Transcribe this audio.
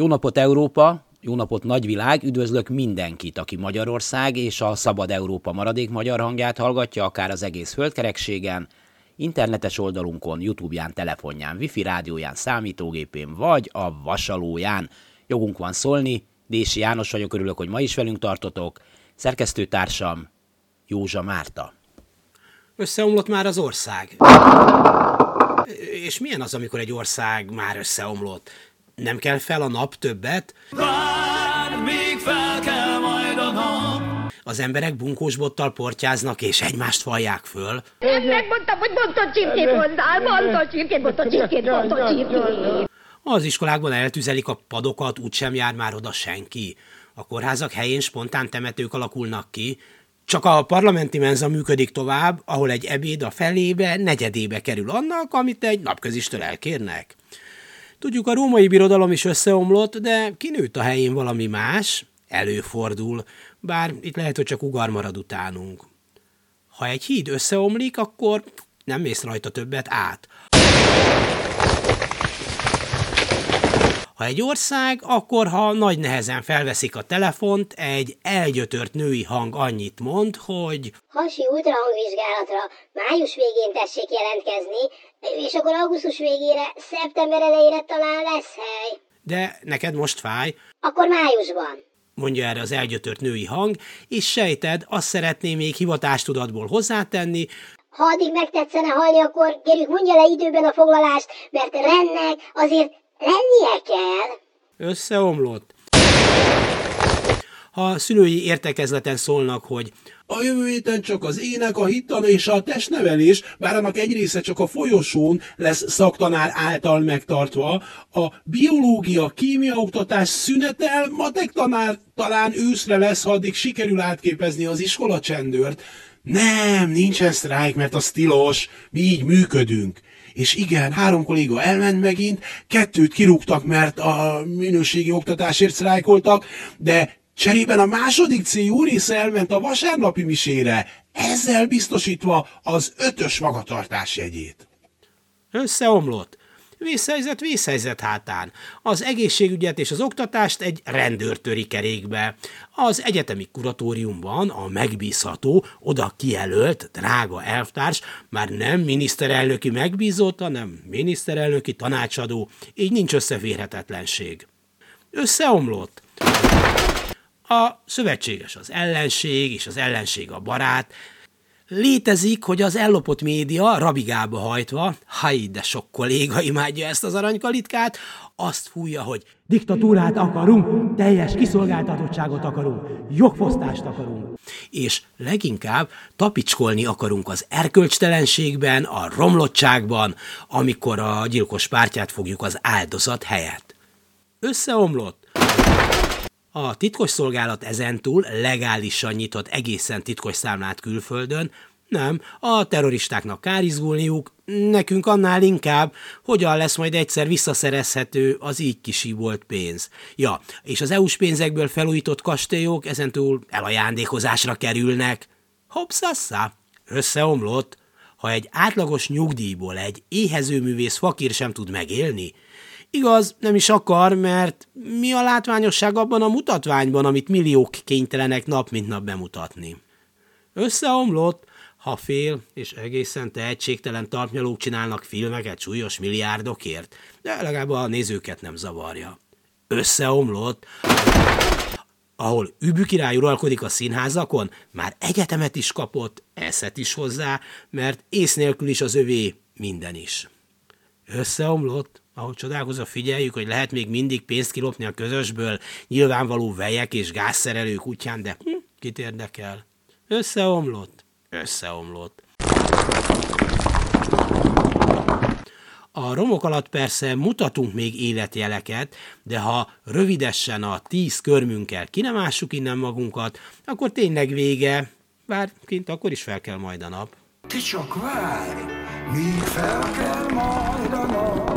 Jó napot Európa, jó napot nagyvilág, üdvözlök mindenkit, aki Magyarország és a Szabad Európa maradék magyar hangját hallgatja, akár az egész földkerekségen, internetes oldalunkon, Youtube-ján, telefonján, wifi rádióján, számítógépén vagy a vasalóján. Jogunk van szólni, Dési János vagyok, örülök, hogy ma is velünk tartotok. Szerkesztőtársam Józsa Márta. Összeomlott már az ország. És milyen az, amikor egy ország már összeomlott? Nem kell fel a nap többet? Vár, még fel kell majd a nap. Az emberek bunkósbottal portyáznak és egymást fallják föl. Én megmondtam, hogy bontott csirkét hozzá, bontott csirkét, bontott csirkét, bontott csirkét. Az iskolákban eltüzelik a padokat, úgysem jár már oda senki. A kórházak helyén spontán temetők alakulnak ki, csak a parlamenti menza működik tovább, ahol egy ebéd a felébe, negyedébe kerül annak, amit egy napközistől elkérnek. Tudjuk, a római birodalom is összeomlott, de kinőtt a helyén valami más, előfordul, bár itt lehet, hogy csak ugar marad utánunk. Ha egy híd összeomlik, akkor nem mész rajta többet át. Ha egy ország, akkor ha nagy nehezen felveszik a telefont, egy elgyötört női hang annyit mond, hogy Hasi ultrahangvizsgálatra május végén tessék jelentkezni, és akkor augusztus végére, szeptember elejére talán lesz hely. de neked most fáj, Akkor májusban. mondja erre az elgyötört női hang, és sejted, azt szeretné még hivatástudatból hozzátenni, Ha addig megtetszene halni, akkor kérjük mondja le időben a foglalást, mert rennek azért lennie kell. összeomlott. Ha a szülői értekezleten szólnak, hogy A jövő héten csak az ének, a hittan és a testnevelés, bár annak egy része csak a folyosón lesz szaktanár által megtartva, a biológia, kémia oktatás szünetel, matek tanár talán őszre lesz, ha addig sikerül átképezni az iskola csendőrt. Nem, nincsen sztrájk, mert az tilos, mi így működünk. És igen, három kolléga elment megint, kettőt kirúgtak, mert a minőségi oktatásért sztrájkoltak, de Cserében a második C része elment a vasárnapi misére, ezzel biztosítva az ötös magatartás jegyét. összeomlott. Vészhelyzet, vészhelyzet hátán. Az egészségügyet és az oktatást egy rendőr töri kerékbe. Az egyetemi kuratóriumban a megbízható, oda kijelölt, drága elvtárs már nem miniszterelnöki megbízott, hanem miniszterelnöki tanácsadó, így nincs összeférhetetlenség. Összeomlott. A szövetséges az ellenség, és az ellenség a barát. Létezik, hogy az ellopott média rabigába hajtva, haj, de sok kolléga imádja ezt az aranykalitkát, azt fújja, hogy diktatúrát akarunk, teljes kiszolgáltatottságot akarunk, jogfosztást akarunk. És leginkább tapicskolni akarunk az erkölcstelenségben, a romlottságban, amikor a gyilkos pártját fogjuk az áldozat helyett. Összeomlott. A titkosszolgálat ezentúl legálisan nyitott egészen titkos számlát külföldön, nem, a terroristáknak kárizgulniuk, nekünk annál inkább, hogyan lesz majd egyszer visszaszerezhető az így kisíbolt pénz. Ja, és az EU-s pénzekből felújított kastélyok ezentúl elajándékozásra kerülnek. Hoppszasszá, összeomlott. Ha egy átlagos nyugdíjból egy éhezőművész fakír sem tud megélni, Igaz, nem is akar, mert mi a látványosság abban a mutatványban, amit milliók kénytelenek nap mint nap bemutatni? Összeomlott, ha fél és egészen tehetségtelen tartnyalók csinálnak filmeket súlyos milliárdokért, de legalább a nézőket nem zavarja. Összeomlott, ahol Übü király uralkodik a színházakon, már egyetemet is kapott, eszet is hozzá, mert ész nélkül is az övé minden is. Összeomlott, ahogy csodálkozva figyeljük, hogy lehet még mindig pénzt kilopni a közösből, nyilvánvaló vejek és gázszerelők útján, de hm, kit érdekel? Összeomlott? Összeomlott. A romok alatt persze mutatunk még életjeleket, de ha rövidesen a tíz körmünkkel ki nem ássuk innen magunkat, akkor tényleg vége, bár kint akkor is fel kell majd a nap. Te csak várj, míg fel kell majd a nap.